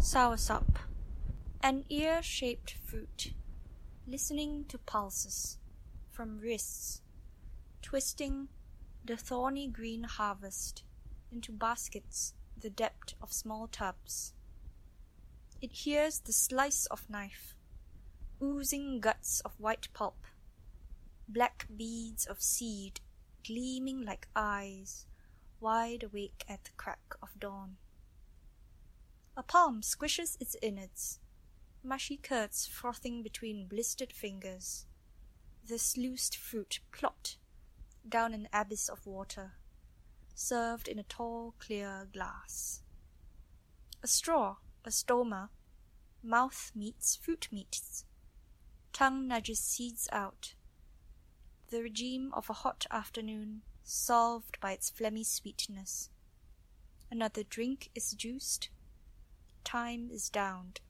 Soursop, an ear-shaped fruit, listening to pulses from wrists, twisting the thorny green harvest into baskets the depth of small tubs. It hears the slice of knife, oozing guts of white pulp, black beads of seed gleaming like eyes, wide awake at the crack of dawn. A palm squishes its innards, mushy curds frothing between blistered fingers. The sluiced fruit plopped down an abyss of water, served in a tall, clear glass. A straw, a stoma, mouth meets fruit meets, tongue nudges seeds out. The regime of a hot afternoon solved by its phlegmy sweetness. Another drink is juiced, time is downed.